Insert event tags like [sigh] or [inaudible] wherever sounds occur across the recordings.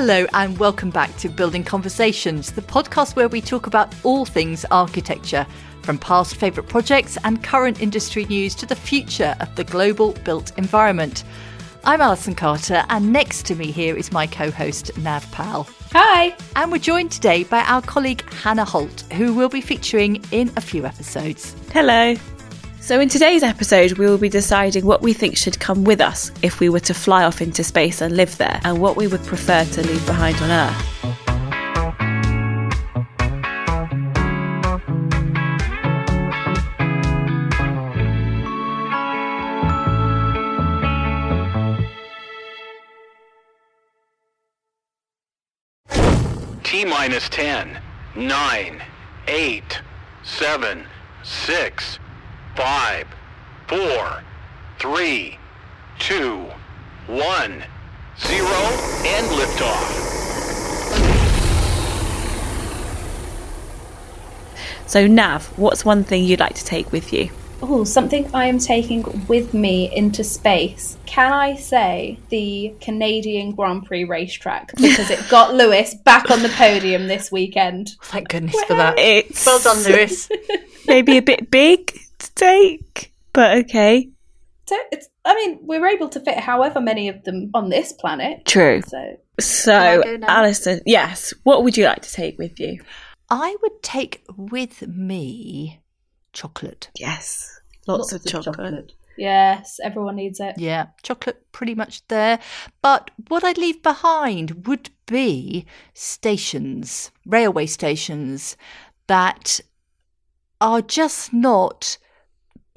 Hello, and welcome back to Building Conversations, the podcast where we talk about all things architecture, from past favourite projects and current industry news to the future of the global built environment. I'm Alison Carter, and next to me here is my co host, Nav Pal. Hi. And we're joined today by our colleague Hannah Holt, who will be featuring in a few episodes. Hello. So, in today's episode, we will be deciding what we think should come with us if we were to fly off into space and live there, and what we would prefer to leave behind on Earth. T minus 10, 9, 8, 7, 6, 5, 4, 3, 2, 1, 0, and liftoff. So, Nav, what's one thing you'd like to take with you? Oh, something I am taking with me into space. Can I say the Canadian Grand Prix racetrack because it got [laughs] Lewis back on the podium this weekend. Thank goodness for that. It's Well done, Lewis. maybe a bit big to take, but okay. So it's I mean, we're able to fit however many of them on this planet. True. So So, I go now? Alison, yes, what would you like to take with you? I would take with me chocolate. Yes, lots, of, chocolate. yes, everyone needs it. Yeah, chocolate pretty much there. But what I'd leave behind would be stations, railway stations that are just not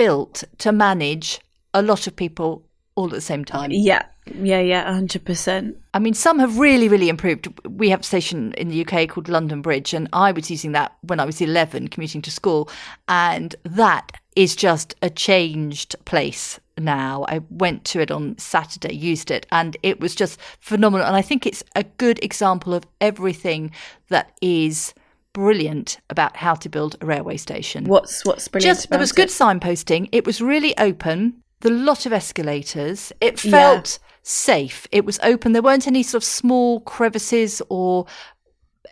built to manage a lot of people all at the same time. Yeah, yeah, yeah, 100%. I mean, some have really, really improved. We have a station in the UK called London Bridge, and I was using that when I was 11 commuting to school. And that is just a changed place now. I went to it on Saturday, used it, and it was just phenomenal. And I think it's a good example of everything that is brilliant about how to build a railway station What's what's brilliant just there was good it? signposting. It was really open. The lot of escalators. It felt safe. It was open. There weren't any sort of small crevices or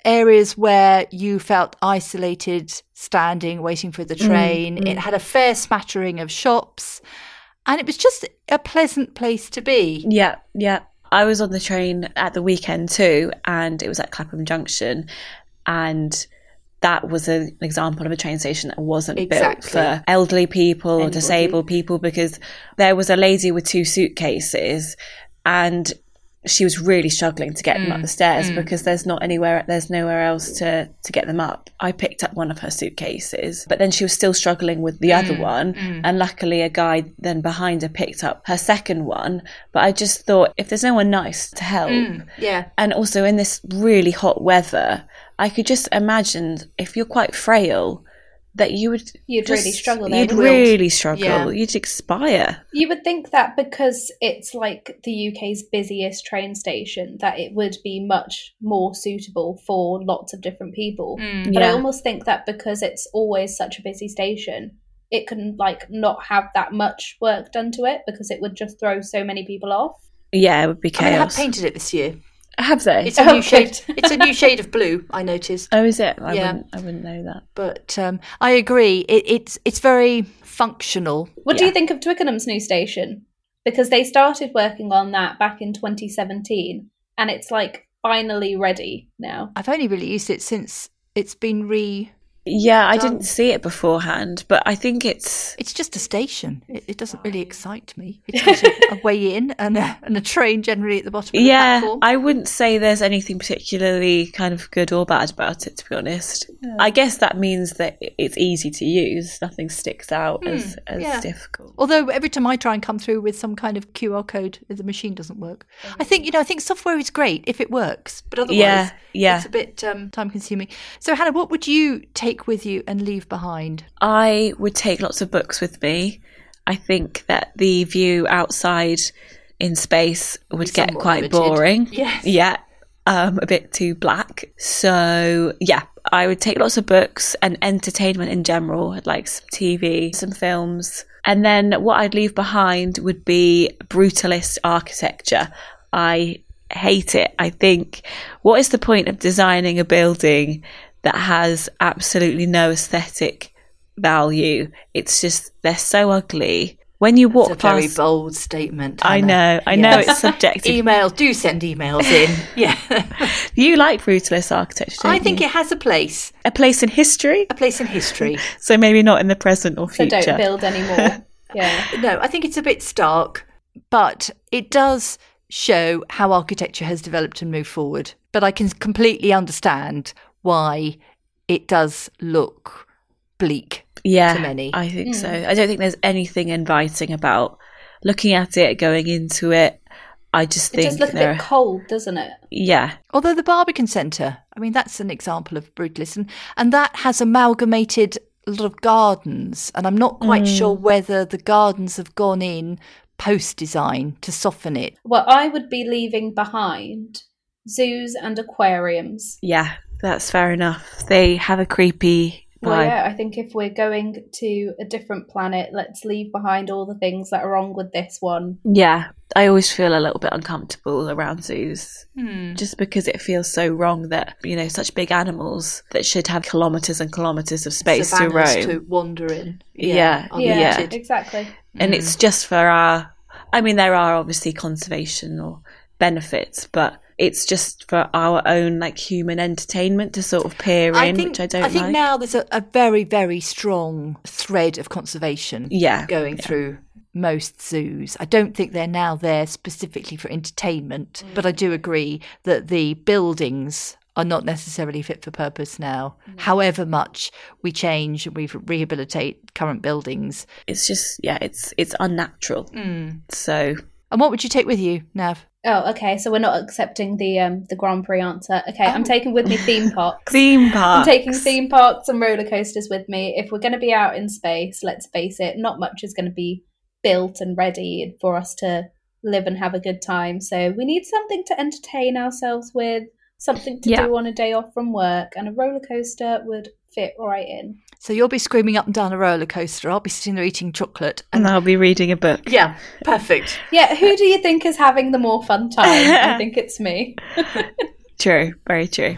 areas where you felt isolated, standing, waiting for the Mm, train. It had a fair smattering of shops, and it was just a pleasant place to be. Yeah, yeah. I was on the train at the weekend too, and it was at Clapham Junction, and that was a- an example of a train station that wasn't Exactly. built for elderly people or disabled people because there was a lady with two suitcases, and she was really struggling to get them Mm, up the stairs because there's not anywhere there's nowhere else to to get them up. I picked up one of her suitcases, but then she was still struggling with the Mm, other one and luckily a guy then behind her picked up her second one, but I just thought if there's no one nice to help Mm. Yeah. and also in this really hot weather, I could just imagine if you're quite frail that you would You'd really struggle there, You'd wouldn't you? really struggle. Yeah. You'd expire. You would think that because it's like the UK's busiest train station, that it would be much more suitable for lots of different people. Mm. But I almost think that because it's always such a busy station, it can like not have that much work done to it because it would just throw so many people off. Yeah, it would be I mean, I have chaos. painted it this year. Have they? It's a new [laughs] shade. It's a new shade of blue. I noticed. oh, is it? I Yeah. wouldn't. I wouldn't know that. but um, I agree. It, it's it's very functional. What do you think of Twickenham's new station? Because they started working on that back in 2017 and it's like finally ready now. I've only really used it since it's been re. Yeah, I didn't see it beforehand, but I think it's It's just a station. It, it doesn't really excite me. It's got a, a way in and a, and a train generally at the bottom of the yeah. platform. I wouldn't say there's anything particularly kind of good or bad about it, to be honest. I guess that means that it's easy to use. Nothing sticks out as as Hmm, yeah. difficult. Although every time I try and come through with some kind of QR code, the machine doesn't work. I think you know. I think software is great if it works, but otherwise, Yeah, yeah. it's a bit um, time consuming. So, Hannah, what would you take with you and leave behind? I would take lots of books with me. I think that the view outside in space would get quite limited. boring. Yes. Yeah. Um, a bit too black. So, yeah, I would take lots of books and entertainment in general. I'd like some TV, some films. And then what I'd leave behind would be brutalist architecture. I hate it. I think what is the point of designing a building that has absolutely no aesthetic value? It's just they're so ugly. When you walk It's a very bold statement. I know, I know it's subjective. [laughs] Emails, do send emails in. [laughs] yeah. you like brutalist architecture, don't I think you? it has a place, a place in history, a place in history. [laughs] so maybe not in the present or So future. don't build anymore. yeah. No, I think it's a bit stark, but it does show how architecture has developed and moved forward. But I can completely understand why it does look bleak. yeah, to many. I think so. Hmm. I don't think there's anything inviting about looking at it, going into it. I just It think does look a bit are, cold, doesn't it? yeah, Although the Barbican Centre, I mean, that's an example of brutalism, and that has amalgamated a lot of gardens. And I'm not quite hmm. sure whether the gardens have gone in post design to soften it. Well, I would be leaving behind zoos and aquariums. yeah, that's fair enough. They have a creepy vibe. Well, yeah, I think if we're going to a different planet, let's leave behind all the things that are wrong with this one. Yeah, I always feel a little bit uncomfortable around zoos Hmm. just because it feels so wrong that, you know, such big animals that should have kilometres and kilometres of space to roam. to wander in. Yeah, are yeah, limited. exactly. and it's just for our i mean there are obviously conservation or benefits but it's just for our own like human entertainment to sort of peer in which i don't I think like now there's a, a very, very strong thread of conservation yeah going through most zoos. I don't think they're now there specifically for entertainment, but I do agree that the buildings are not necessarily fit for purpose now. However much we change and we rehabilitate current buildings. it's just yeah it's it's unnatural Mm. so And what would you take with you, Nav? Oh, okay. So we're not accepting the um the Grand Prix answer. Okay, I'm Oh. taking with me theme [laughs] parks. theme parks. I'm taking theme parks and roller coasters with me. If we're going to be out in space, let's face it, not much is going to be built and ready for us to live and have a good time. So we need something to entertain ourselves with, something to Yeah. do on a day off from work, and a roller coaster would fit right in. So you'll be screaming up and down a roller coaster. I'll be sitting there eating chocolate. and i'll be reading a book yeah, perfect. Yeah, who do you think is having the more fun time? I [laughs] think it's me. [laughs] true very true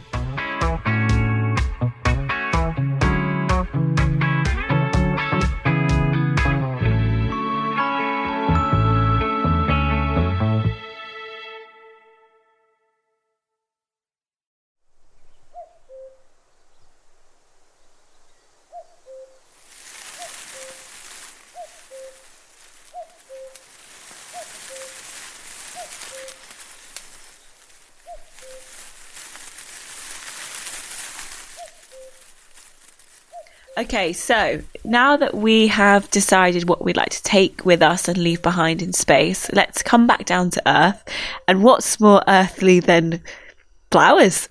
Okay, so now that we have decided what we'd like to take with us and leave behind in space, let's come back down to Earth. And what's more earthly than flowers?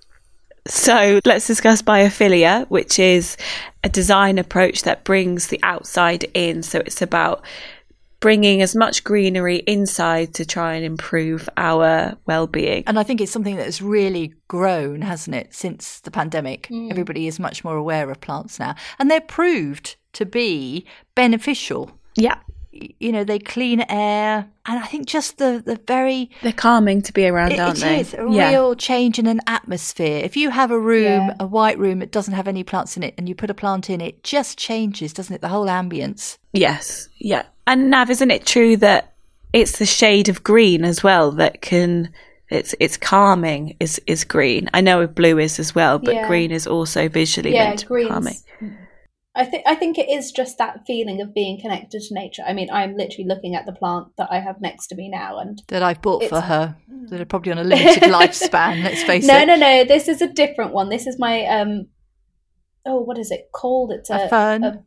So let's discuss biophilia, which is a design approach that brings the outside in. So it's about bringing as much greenery inside to try and improve our well-being. And I think it's something that has really grown, hasn't it, since the pandemic? Hmm. Everybody is much more aware of plants now. And they're proved to be beneficial. Yeah, You know, they clean air. And I think just the, the very. they're calming to be around, It, aren't it they? is a real change in an atmosphere. If you have a room, Yeah. a white room, that doesn't have any plants in it, and you put a plant in, it just changes, doesn't it? The whole ambience. Yes, yeah. And Nav, isn't it true that it's the shade of green as well that can it's it's calming is is green. I know blue is as well, but Yeah. green is also visually yeah, meant to be calming. I think I think it is just that feeling of being connected to nature. I mean, I'm literally looking at the plant that I have next to me now, and That I've bought for her, that are probably on a limited [laughs] lifespan, let's face no, it. no, no. No. This is a different one. This is my um. Oh, what is it called? It's a, A fern? a-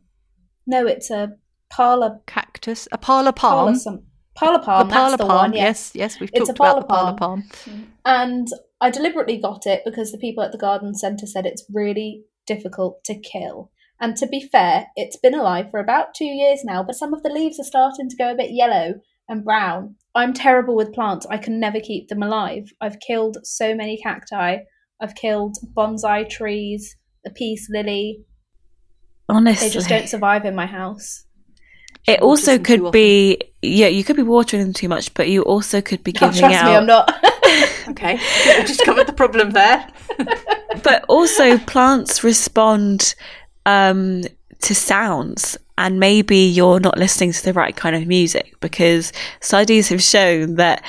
no, it's a parlor Cactus, a parlor parlor palm. some parlor a palm. parlor that's the palm, one. Yeah. yes, yes, we've It's a talked about the parlor parlor palm. palm. And I deliberately got it because the people at the garden centre said it's really difficult to kill. And to be fair, it's been alive for about two years now, but some of the leaves are starting to go a bit yellow and brown. I'm terrible with plants. I can never keep them alive. I've killed so many cacti. I've killed bonsai trees, a peace lily. Honestly, They just don't survive in my house. it Waters also could be yeah, you could be watering them too much, but you also could be Oh, giving trust out me, I'm not. [laughs] Okay, we just covered the problem there. [laughs] but also plants respond um, to sounds and maybe you're not listening to the right kind of music because studies have shown that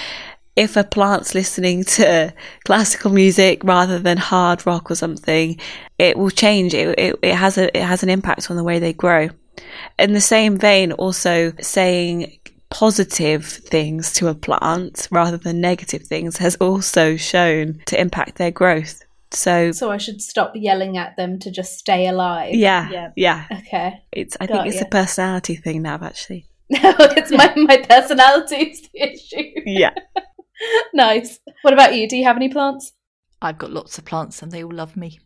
if a plant's listening to classical music rather than hard rock or something, it will change. It, it, it has a, it has an impact on the way they grow. In the same vein, also saying positive things to a plant rather than negative things has also shown to impact their growth. So, So I should stop yelling at them to just stay alive. yeah, Yeah. yeah, Okay. It's I Got think it's ya. a personality thing now, actually. No, [laughs] it's my, my personality is the issue. Yeah. [laughs] nice. What about you? Do you have any plants? I've got lots of plants and they all love me.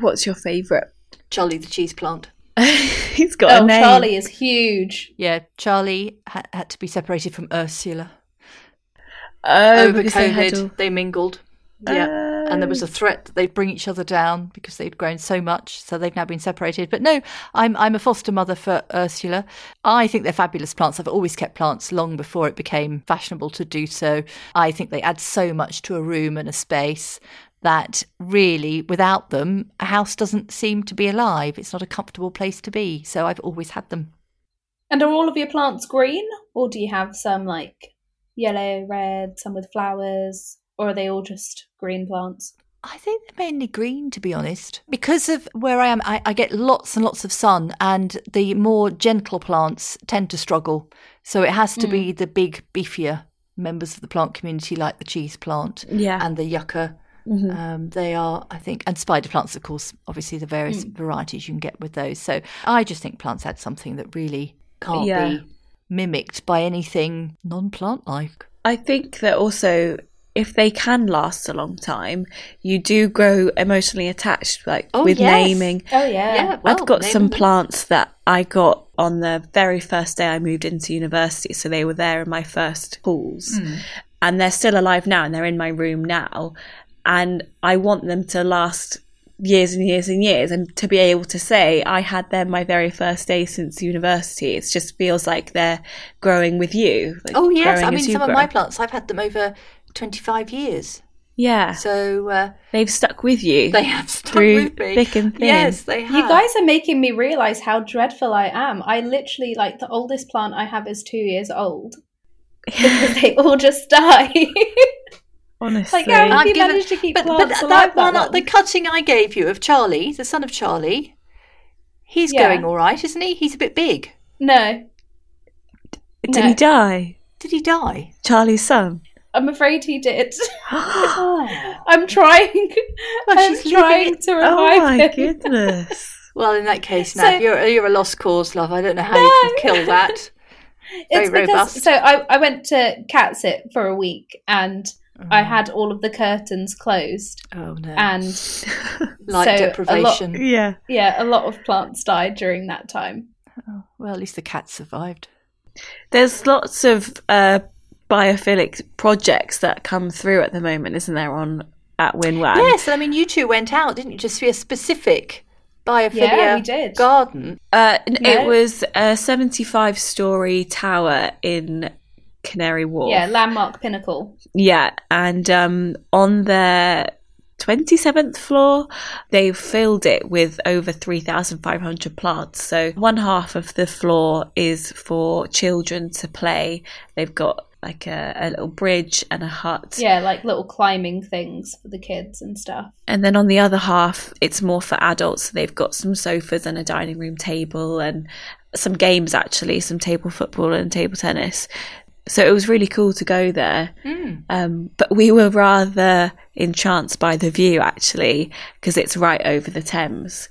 What's your favourite? Charlie the cheese plant. [laughs] He's got oh, a name. Charlie is huge. Yeah, Charlie ha- had to be separated from Ursula. Oh, Over because they COVID, all- they mingled. Yeah. Oh. And there was a threat that they'd bring each other down because they'd grown so much, so they've now been separated. But no, I'm I'm a foster mother for Ursula. I think they're fabulous plants. I've always kept plants long before it became fashionable to do so. I think they add so much to a room and a space that really, without them, a house doesn't seem to be alive. It's not a comfortable place to be. So I've always had them. And are all of your plants green? Or do you have some like yellow, red, some with flowers? Or are they all just green plants? I think they're mainly green, to be honest. Because of where I am, I, I get lots and lots of sun, and the more gentle plants tend to struggle. So it has to be the big, beefier members of the plant community, like the cheese plant Yeah. and the yucca. Mhm. Um, they are, I think, and spider plants, of course, obviously the various varieties you can get with those. So I just think plants add something that really can't Yeah. be mimicked by anything non plant like. I think that also if they can last a long time, you do grow emotionally attached, like Oh, with yes. naming. Oh yeah. I've got name some plants that I got on the very first day I moved into university, so they were there in my first pools, hmm. and they're still alive now, and they're in my room now, and I want them to last years and years and years, and to be able to say I had them my very first day since university. It just feels like they're growing with you. like Oh, yes. I mean, you some of my plants, I've had them over 25 years. yeah, So uh, they've stuck with you. [laughs] they have stuck Through with me. thick and thin. Yes, they have. You guys are making me realize how dreadful I am. I literally like the oldest plant I have is two years old because they [laughs] all just die. Honestly, like how have I've you given- managed to keep but, but plants that, alive one, that the cutting I gave you of Charlie, the son of Charlie, he's Yeah. going all right, isn't he? He's a bit big. No, did no. he die? Did he die? Charlie's son. I'm afraid he did. oh, [gasps] I'm trying. I'm she's leaving trying it- to Oh my him. goodness. well, in that case, now So- you're you're a lost cause, love. I don't know how you can kill that. [laughs] It's Very because robust. so I, I went to cat sit for a week and I Mm. had all of the curtains closed Oh no, and [laughs] light so a deprivation. yeah. yeah, a lot of plants died during that time. Oh, well, at least the cat survived. There's lots of uh, biophilic projects that come through at the moment, isn't there, on at Winwan? Yes, I mean, you two went out, didn't you, just for a specific biophilia Yeah, we did. garden? Uh, n- No. It was a 75 story tower in Canary Wharf. Yeah, landmark pinnacle. Yeah, and um, on their 27th floor, they've filled it with over 3,500 plants. So one half of the floor is for children to play. They've got like a, a little bridge and a hut. Yeah, like little climbing things for the kids and stuff. And then on the other half, it's more for adults. They've got some sofas and a dining room table and some games, actually, some table football and table tennis. So it was really cool to go there. Um, but we were rather entranced by the view, actually, because it's right over the Thames.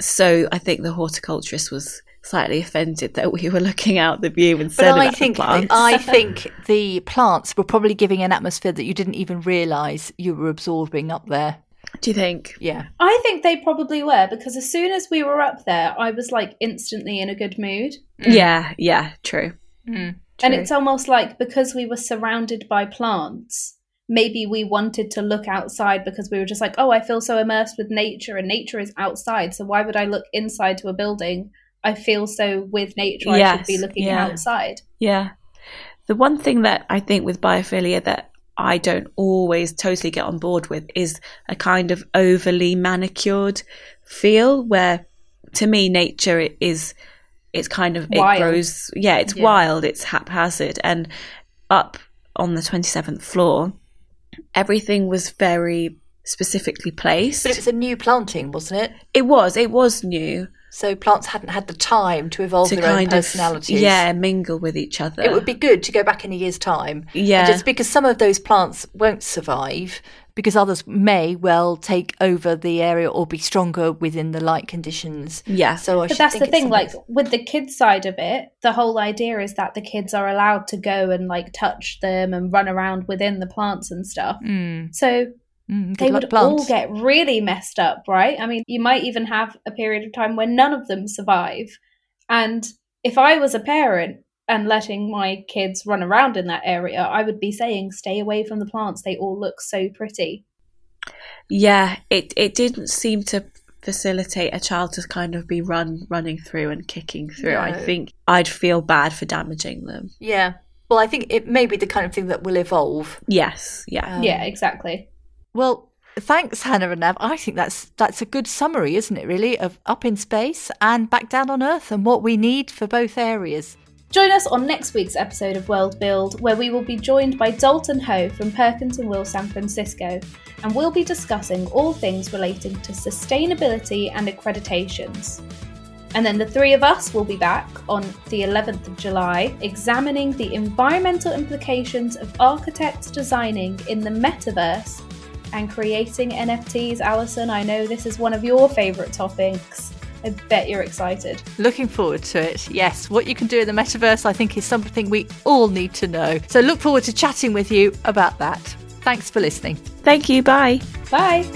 So I think the horticulturist was slightly offended that we were looking out the view But instead I of at think the plants. I [laughs] think the plants were probably giving an atmosphere that you didn't even realise you were absorbing up there. Do you think? Yeah. I think they probably were because as soon as we were up there, I was like instantly in a good mood. Mm. Yeah, yeah, mm. true. And it's almost like because we were surrounded by plants, maybe we wanted to look outside because we were just like, oh, I feel so immersed with nature and nature is outside. So why would I look inside to a building? I feel so with nature. I should be looking yeah. outside. Yeah. The one thing that I think with biophilia that I don't always totally get on board with is a kind of overly manicured feel where to me nature is it's kind of Wild. it grows yeah it's Yeah. wild it's haphazard and up on the 27th floor everything was very specifically placed But it was a new planting, wasn't it? it was it was new So plants hadn't had the time to evolve to their own kind of personalities. yeah mingle with each other It would be good to go back in a year's time. Yeah. Just because some of those plants won't survive, because others may well take over the area or be stronger within the light conditions. Yeah. So I should say. But that's think the thing, like with the kids side of it, the whole idea is that the kids are allowed to go and like touch them and run around within the plants and stuff. Mm, So mm, they would plants. all get really messed up, right? I mean, you might even have a period of time where none of them survive. And if I was a parent and letting my kids run around in that area, I would be saying, stay away from the plants. They all look so pretty. Yeah, it it didn't seem to facilitate a child to kind of be run running through and kicking through. I think I'd feel bad for damaging them. Yeah. Well, I think it may be the kind of thing that will evolve. Yes, yeah. Um, yeah, exactly. Well, thanks, Hannah and Nav. I think that's that's a good summary, isn't it? Really, of up in space and back down on Earth, and what we need for both areas. Join us on next week's episode of World Build, where we will be joined by Dalton Ho from Perkins and Will San Francisco, and we'll be discussing all things relating to sustainability and accreditations. And then the three of us will be back on the 11th of July, examining the environmental implications of architects designing in the metaverse and creating NFTs. Alison, I know this is one of your favourite topics. I bet you're excited. Looking forward to it. Yes, what you can do in the metaverse, I think, is something we all need to know. So look forward to chatting with you about that. Thanks for listening. Thank you. Bye. Bye!